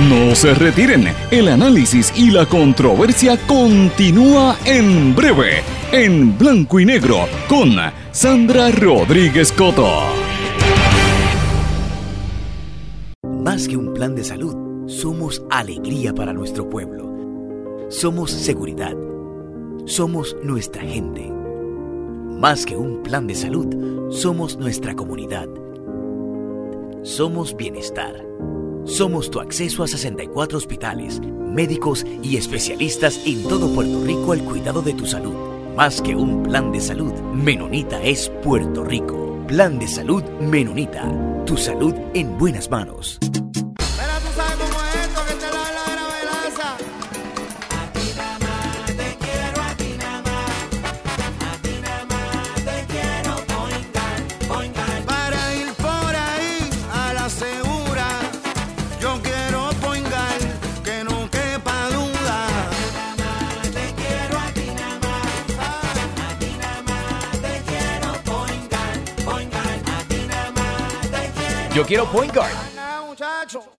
No se retiren. El análisis y la controversia continúa en breve, en blanco y negro, con Sandra Rodríguez Coto. Más que un plan de salud, somos alegría para nuestro pueblo. Somos seguridad somos nuestra gente. Más que un plan de salud, somos nuestra comunidad. Somos bienestar. Somos tu acceso a 64 hospitales, médicos y especialistas en todo Puerto Rico al cuidado de tu salud. Más que un plan de salud, Menonita es Puerto Rico. Plan de salud Menonita. Tu salud en buenas manos. Yo quiero Point Guard.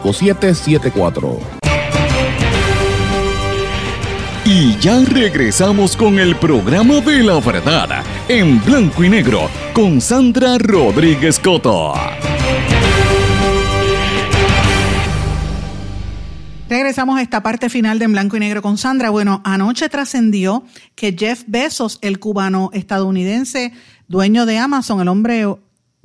5774. Y ya regresamos con el programa de la verdad en blanco y negro con Sandra Rodríguez Coto. Regresamos a esta parte final de En Blanco y Negro con Sandra. Bueno, anoche trascendió que Jeff Bezos, el cubano estadounidense, dueño de Amazon, el hombre,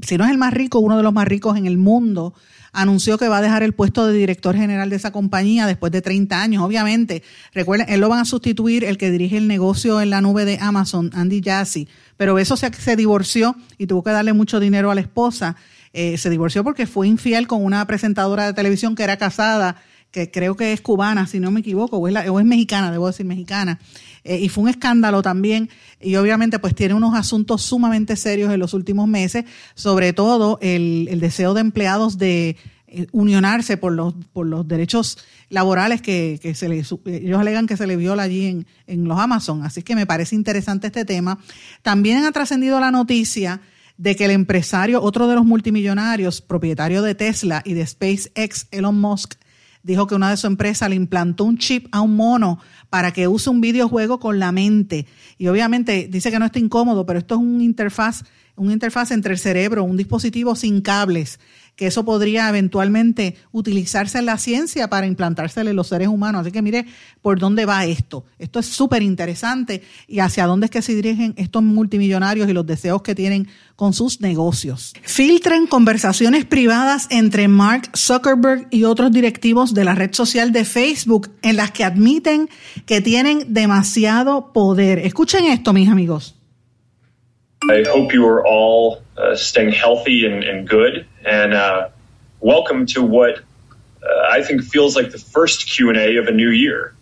si no es el más rico, uno de los más ricos en el mundo, anunció que va a dejar el puesto de director general de esa compañía después de 30 años. Obviamente, recuerden, él lo van a sustituir el que dirige el negocio en la nube de Amazon, Andy Jassy, pero eso se, se divorció y tuvo que darle mucho dinero a la esposa. Eh, se divorció porque fue infiel con una presentadora de televisión que era casada, que creo que es cubana, si no me equivoco, o es, o es mexicana, debo decir mexicana. Eh, y fue un escándalo también y obviamente pues tiene unos asuntos sumamente serios en los últimos meses, sobre todo el, el deseo de empleados de eh, unionarse por los, por los derechos laborales que, que se le, ellos alegan que se le viola allí en, en los Amazon. Así que me parece interesante este tema. También ha trascendido la noticia de que el empresario, otro de los multimillonarios, propietario de Tesla y de SpaceX, Elon Musk, dijo que una de sus empresas le implantó un chip a un mono para que use un videojuego con la mente. Y obviamente dice que no está incómodo, pero esto es un interfaz, un interfaz entre el cerebro, un dispositivo sin cables que eso podría eventualmente utilizarse en la ciencia para implantársele en los seres humanos. Así que mire por dónde va esto. Esto es súper interesante y hacia dónde es que se dirigen estos multimillonarios y los deseos que tienen con sus negocios. Filtran conversaciones privadas entre Mark Zuckerberg y otros directivos de la red social de Facebook en las que admiten que tienen demasiado poder. Escuchen esto, mis amigos. I hope you are all uh, staying. And uh, welcome to what uh, I think feels like the first Q and A of a new year.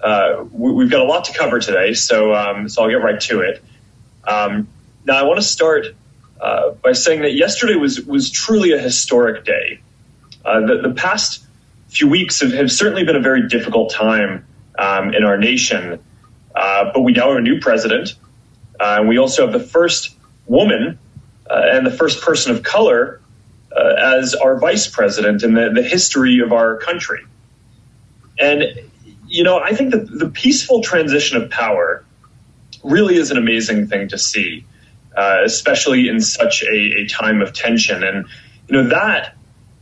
Uh, we, have got a lot to cover today, so um, so I'll get right to it. Um, now, I want to start uh, by saying that yesterday was was truly a historic day. Uh, the, the past few weeks have, have, certainly been a very difficult time um, in our nation, but we now have a new president uh, and we also have the first woman uh, and the first person of color uh, as our vice president in the, the history of our country. And, you know, I think that the peaceful transition of power really is an amazing thing to see, uh, especially in such a, a, time of tension. And, you know, that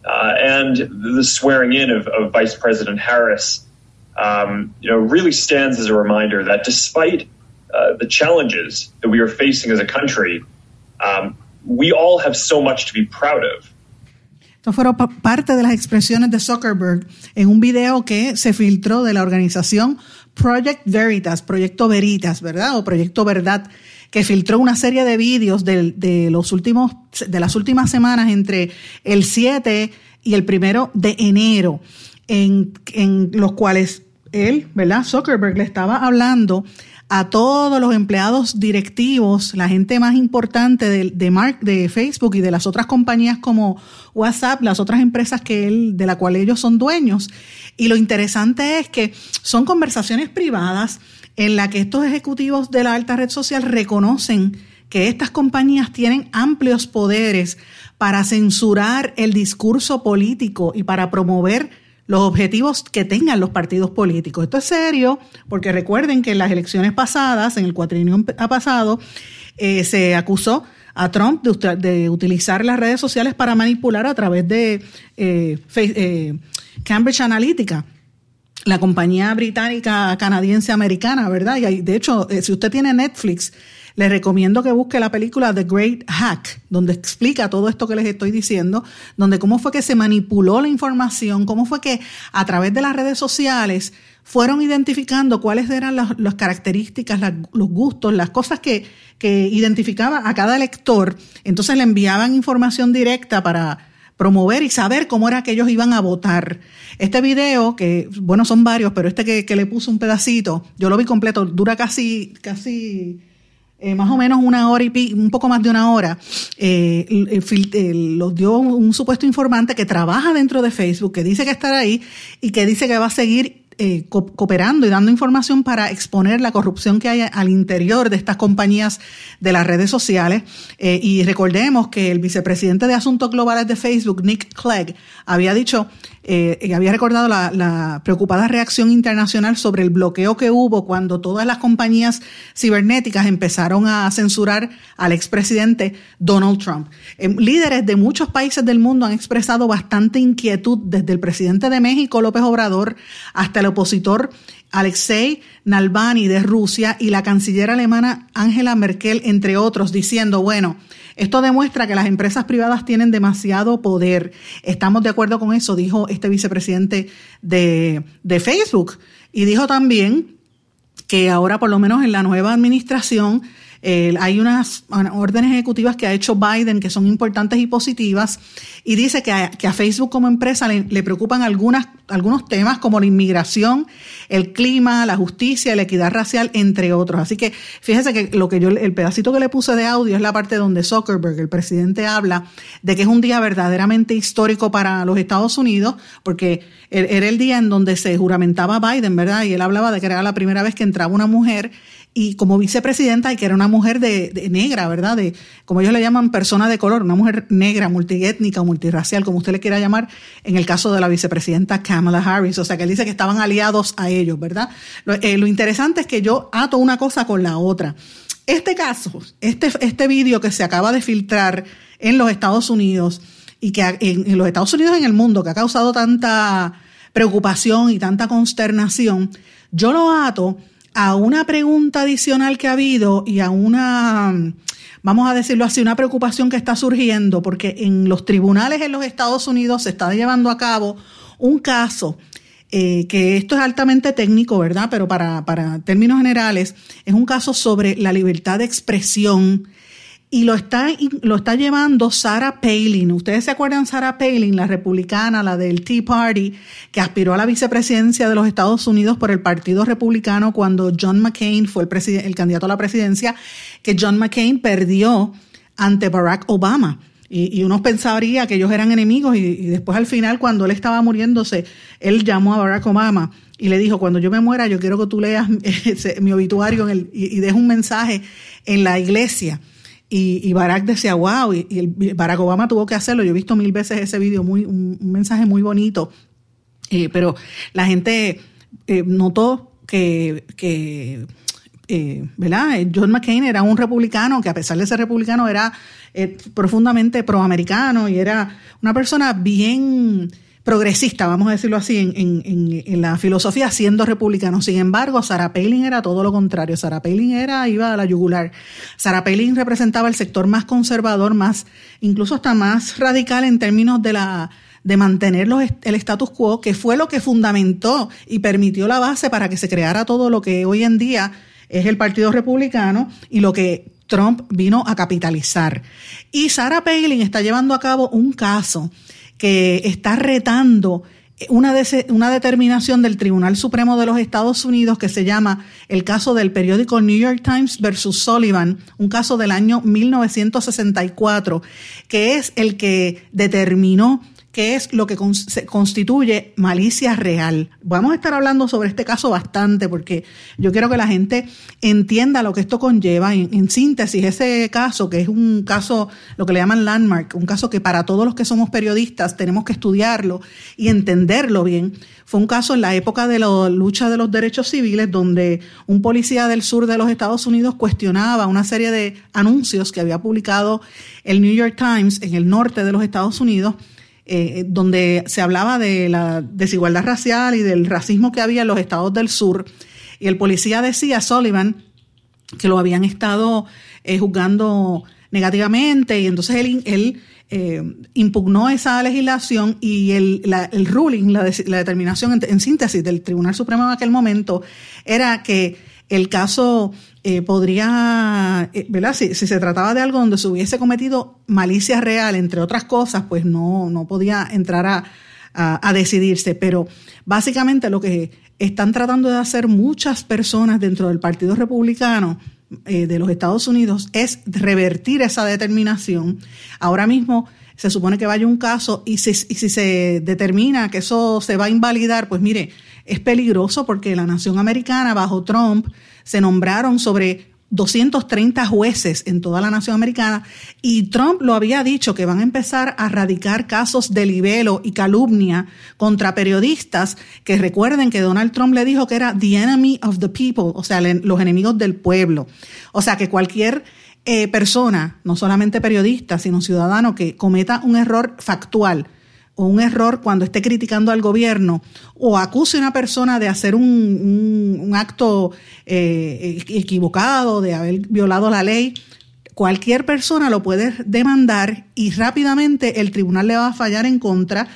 uh, and the swearing in of, of Vice President Harris, um, you know, really stands as a reminder that despite uh, the challenges that we are facing as a country, um, we all have so much to be proud of. Esto fueron parte de las expresiones de Zuckerberg en un video que se filtró de la organización Project Veritas, Proyecto Veritas, ¿verdad? O Proyecto Verdad, que filtró una serie de vídeos de, de, de las últimas semanas entre el 7 y el primero de enero, en, en los cuales él, ¿verdad? Zuckerberg le estaba hablando a todos los empleados directivos, la gente más importante de, de, de Facebook y de las otras compañías como WhatsApp, las otras empresas que él, de la cual ellos son dueños. Y lo interesante es que son conversaciones privadas en las que estos ejecutivos de la alta red social reconocen que estas compañías tienen amplios poderes para censurar el discurso político y para promover los objetivos que tengan los partidos políticos. Esto es serio porque recuerden que en las elecciones pasadas, en el cuatrienio pasado, eh, se acusó a Trump de, utilizar las redes sociales para manipular a través de eh, eh, Cambridge Analytica la compañía británica canadiense americana, ¿verdad? Y de hecho, si usted tiene Netflix, les recomiendo que busque la película The Great Hack, donde explica todo esto que les estoy diciendo, donde cómo fue que se manipuló la información, cómo fue que a través de las redes sociales fueron identificando cuáles eran las, características, los gustos, las cosas que, que identificaba a cada lector. Entonces le enviaban información directa para promover y saber cómo era que ellos iban a votar. Este video, que bueno, son varios, pero este que, que le puse un pedacito, yo lo vi completo, dura casi, casi eh, más o menos una hora y un poco más de una hora, eh, eh, los dio un, supuesto informante que trabaja dentro de Facebook, que dice que estará ahí y que dice que va a seguir cooperando y dando información para exponer la corrupción que hay al interior de estas compañías de las redes sociales. y recordemos que el vicepresidente de Asuntos Globales de Facebook, Nick Clegg, había dicho eh, había recordado la, preocupada reacción internacional sobre el bloqueo que hubo cuando todas las compañías cibernéticas empezaron a censurar al expresidente Donald Trump. Eh, líderes de muchos países del mundo han expresado bastante inquietud, desde el presidente de México, López Obrador, hasta el opositor Alexei Navalny de Rusia y la canciller alemana Angela Merkel, entre otros, diciendo, bueno, esto demuestra que las empresas privadas tienen demasiado poder. Estamos de acuerdo con eso, dijo este vicepresidente de, de Facebook. Y dijo también que ahora, por lo menos en la nueva administración, hay unas órdenes ejecutivas que ha hecho Biden que son importantes y positivas y dice que a, que a Facebook como empresa le, preocupan algunas, algunos temas como la inmigración, el clima, la justicia, la equidad racial, entre otros. Así que fíjese que lo que yo, el pedacito que le puse de audio es la parte donde Zuckerberg, el presidente, habla de que es un día verdaderamente histórico para los Estados Unidos, porque er, era el día en donde se juramentaba Biden, ¿verdad? Y él hablaba de que era la primera vez que entraba una mujer y como vicepresidenta y que era una mujer de, negra, ¿verdad? De, como ellos le llaman persona de color, una mujer negra, multiétnica multirracial, como usted le quiera llamar, en el caso de la vicepresidenta Kamala Harris. O sea, que él dice que estaban aliados a ellos, ¿verdad? Lo, eh, interesante es que yo ato una cosa con la otra. Este caso, este, este vídeo que se acaba de filtrar en los Estados Unidos y que en, los Estados Unidos en el mundo, que ha causado tanta preocupación y tanta consternación, yo lo ato a una pregunta adicional que ha habido y a una, vamos a decirlo así, una preocupación que está surgiendo, porque en los tribunales en los Estados Unidos se está llevando a cabo un caso eh, que esto es altamente técnico, ¿verdad? Pero para, para términos generales, es un caso sobre la libertad de expresión y lo está, lo está llevando Sarah Palin. Ustedes se acuerdan Sarah Palin, la republicana, la del Tea Party, que aspiró a la vicepresidencia de los Estados Unidos por el Partido Republicano cuando John McCain fue el, el candidato a la presidencia, que John McCain perdió ante Barack Obama. Y, uno pensaría que ellos eran enemigos y, después al final cuando él estaba muriéndose, él llamó a Barack Obama y le dijo, cuando yo me muera, yo quiero que tú leas mi obituario en el, y, y des un mensaje en la iglesia. Y, Barack decía, wow, y, Barack Obama tuvo que hacerlo. Yo he visto mil veces ese video, muy, un, mensaje muy bonito. Eh, pero la gente eh, notó que, que eh, ¿verdad? John McCain era un republicano que a pesar de ser republicano era profundamente proamericano y era una persona bien progresista, vamos a decirlo así, en, la filosofía siendo republicano. Sin embargo, Sarah Palin era todo lo contrario. Sarah Palin era, iba a la yugular. Sarah Palin representaba el sector más conservador, más, incluso hasta más radical en términos de la de mantener el status quo, que fue lo que fundamentó y permitió la base para que se creara todo lo que hoy en día es el Partido Republicano y lo que Trump vino a capitalizar. Y Sarah Palin está llevando a cabo un caso que está retando una, una determinación del Tribunal Supremo de los Estados Unidos que se llama el caso del periódico New York Times versus Sullivan, un caso del año 1964, que es el que determinó qué es lo que constituye malicia real. Vamos a estar hablando sobre este caso bastante porque yo quiero que la gente entienda lo que esto conlleva. En, síntesis, ese caso, que es un caso, lo que le llaman landmark, un caso que para todos los que somos periodistas tenemos que estudiarlo y entenderlo bien, fue un caso en la época de la lucha de los derechos civiles donde un policía del sur de los Estados Unidos cuestionaba una serie de anuncios que había publicado el New York Times en el norte de los Estados Unidos eh, donde se hablaba de la desigualdad racial y del racismo que había en los estados del sur. Y el policía decía, Sullivan, que lo habían estado eh, juzgando negativamente y entonces él, eh, impugnó esa legislación y el, el ruling, la, determinación en, síntesis del Tribunal Supremo en aquel momento era que el caso eh, podría, eh, ¿verdad? Si, se trataba de algo donde se hubiese cometido malicia real, entre otras cosas, pues no, no podía entrar a, a, decidirse. Pero básicamente lo que están tratando de hacer muchas personas dentro del Partido Republicano eh, de los Estados Unidos es revertir esa determinación. Ahora mismo se supone que vaya un caso y si, y si se determina que eso se va a invalidar, pues mire, es peligroso porque la nación americana bajo Trump se nombraron sobre 230 jueces en toda la nación americana y Trump lo había dicho que van a empezar a radicar casos de libelo y calumnia contra periodistas que recuerden que Donald Trump le dijo que era the enemy of the people, o sea, los enemigos del pueblo. O sea, que cualquier eh, persona, no solamente periodista, sino ciudadano que cometa un error factual, o un error cuando esté criticando al gobierno o acuse a una persona de hacer un, acto eh, equivocado, de haber violado la ley, cualquier persona lo puede demandar y rápidamente el tribunal le va a fallar en contra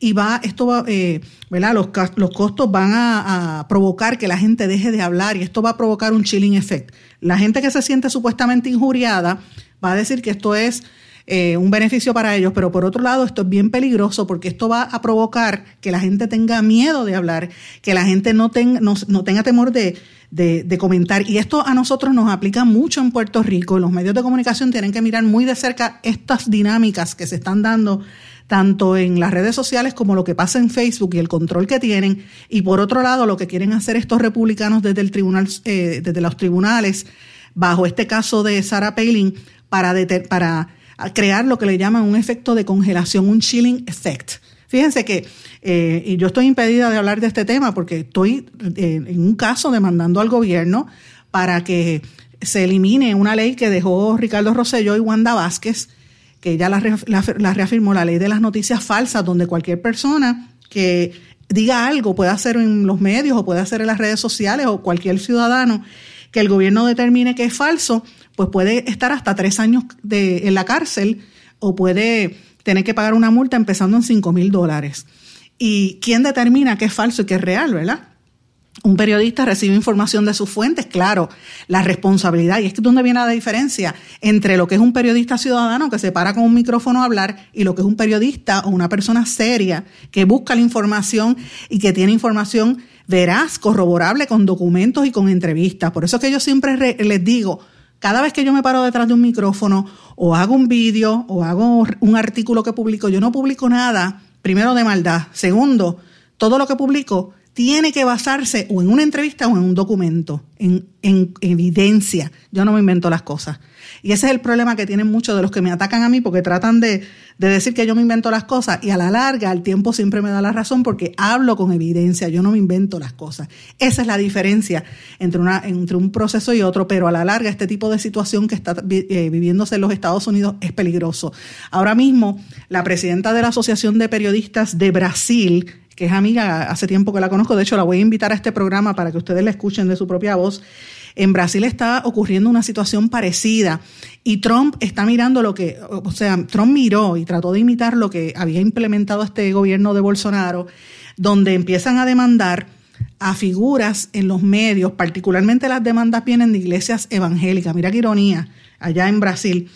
y va, esto va, eh, ¿verdad? Los, los costos van a, provocar que la gente deje de hablar y esto va a provocar un chilling effect. La gente que se siente supuestamente injuriada va a decir que esto es eh, un beneficio para ellos, pero por otro lado esto es bien peligroso porque esto va a provocar que la gente tenga miedo de hablar, que la gente no, tenga no, tenga temor de, de, comentar. Y esto a nosotros nos aplica mucho en Puerto Rico. Los medios de comunicación tienen que mirar muy de cerca estas dinámicas que se están dando tanto en las redes sociales como lo que pasa en Facebook y el control que tienen. Y por otro lado, lo que quieren hacer estos republicanos desde el tribunal, eh, desde los tribunales, bajo este caso de Sarah Palin, para, para crear lo que le llaman un efecto de congelación, un chilling effect. Fíjense que, eh, y yo estoy impedida de hablar de este tema porque estoy eh, en un caso demandando al gobierno para que se elimine una ley que dejó Ricardo Rosselló y Wanda Vázquez, que ya la, reafirmó, la ley de las noticias falsas, donde cualquier persona que diga algo, puede hacer en los medios o puede hacer en las redes sociales o cualquier ciudadano que el gobierno determine que es falso, pues puede estar hasta tres años en la cárcel o puede tener que pagar una multa empezando en cinco mil dólares. ¿Y quién determina qué es falso y qué es real, verdad? Un periodista recibe información de sus fuentes, claro, la responsabilidad, y es que donde viene la diferencia entre lo que es un periodista ciudadano que se para con un micrófono a hablar y lo que es un periodista o una persona seria que busca la información y que tiene información veraz, corroborable, con documentos y con entrevistas. Por eso es que yo siempre les digo, cada vez que yo me paro detrás de un micrófono o hago un vídeo o hago un artículo que publico, yo no publico nada, primero de maldad, segundo, todo lo que publico tiene que basarse o en una entrevista o en un documento, en, evidencia. Yo no me invento las cosas. Y ese es el problema que tienen muchos de los que me atacan a mí porque tratan de, decir que yo me invento las cosas y a la larga el tiempo siempre me da la razón porque hablo con evidencia, yo no me invento las cosas. Esa es la diferencia entre, una, entre un proceso y otro, pero a la larga este tipo de situación que está eh, viviéndose en los Estados Unidos es peligroso. Ahora mismo la presidenta de la Asociación de Periodistas de Brasil, que es amiga, hace tiempo que la conozco, de hecho la voy a invitar a este programa para que ustedes la escuchen de su propia voz. En Brasil está ocurriendo una situación parecida y Trump está mirando lo que, o sea, Trump miró y trató de imitar lo que había implementado este gobierno de Bolsonaro, donde empiezan a demandar a figuras en los medios, particularmente las demandas vienen de iglesias evangélicas, mira qué ironía, allá en Brasil,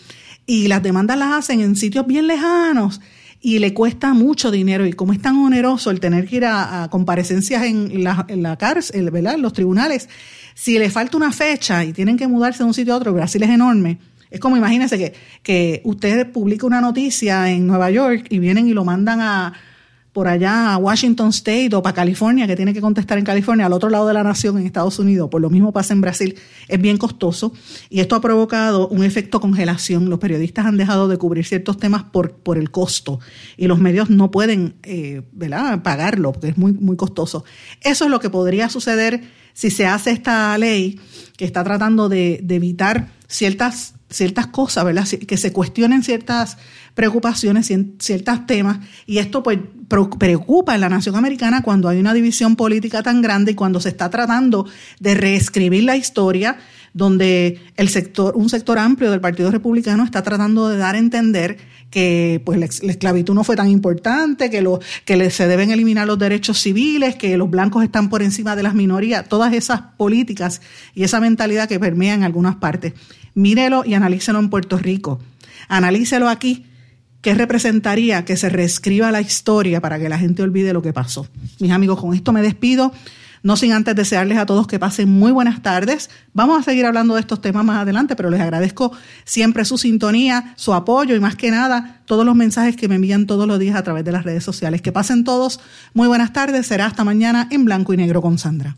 y las demandas las hacen en sitios bien lejanos y le cuesta mucho dinero y como es tan oneroso el tener que ir a, comparecencias en la, en la cárcel, ¿verdad? En los tribunales, si le falta una fecha y tienen que mudarse de un sitio a otro, Brasil es enorme. Es como imagínense que, que usted publica una noticia en Nueva York y vienen y lo mandan a, por allá a Washington State o para California, que tiene que contestar en California, al otro lado de la nación, en Estados Unidos, por lo mismo pasa en Brasil, es bien costoso y esto ha provocado un efecto congelación. Los periodistas han dejado de cubrir ciertos temas por, por el costo y los medios no pueden eh, pagarlo porque es muy, muy costoso. Eso es lo que podría suceder si se hace esta ley que está tratando de, de evitar ciertas ciertas cosas, ¿verdad? Que se cuestionen ciertas preocupaciones, ciertos temas, y esto pues preocupa en la nación americana cuando hay una división política tan grande y cuando se está tratando de reescribir la historia, donde el sector, un sector amplio del Partido Republicano está tratando de dar a entender que pues la, esclavitud no fue tan importante, que, lo, que se deben eliminar los derechos civiles, que los blancos están por encima de las minorías, todas esas políticas y esa mentalidad que permea en algunas partes. Mírelo y analícelo en Puerto Rico. Analícelo aquí ¿Qué representaría que se reescriba la historia para que la gente olvide lo que pasó? Mis amigos, con esto me despido. No sin antes desearles a todos que pasen muy buenas tardes. Vamos a seguir hablando de estos temas más adelante, pero les agradezco siempre su sintonía, su apoyo y más que nada todos los mensajes que me envían todos los días a través de las redes sociales. Que pasen todos muy buenas tardes. Será hasta mañana en blanco y negro con Sandra.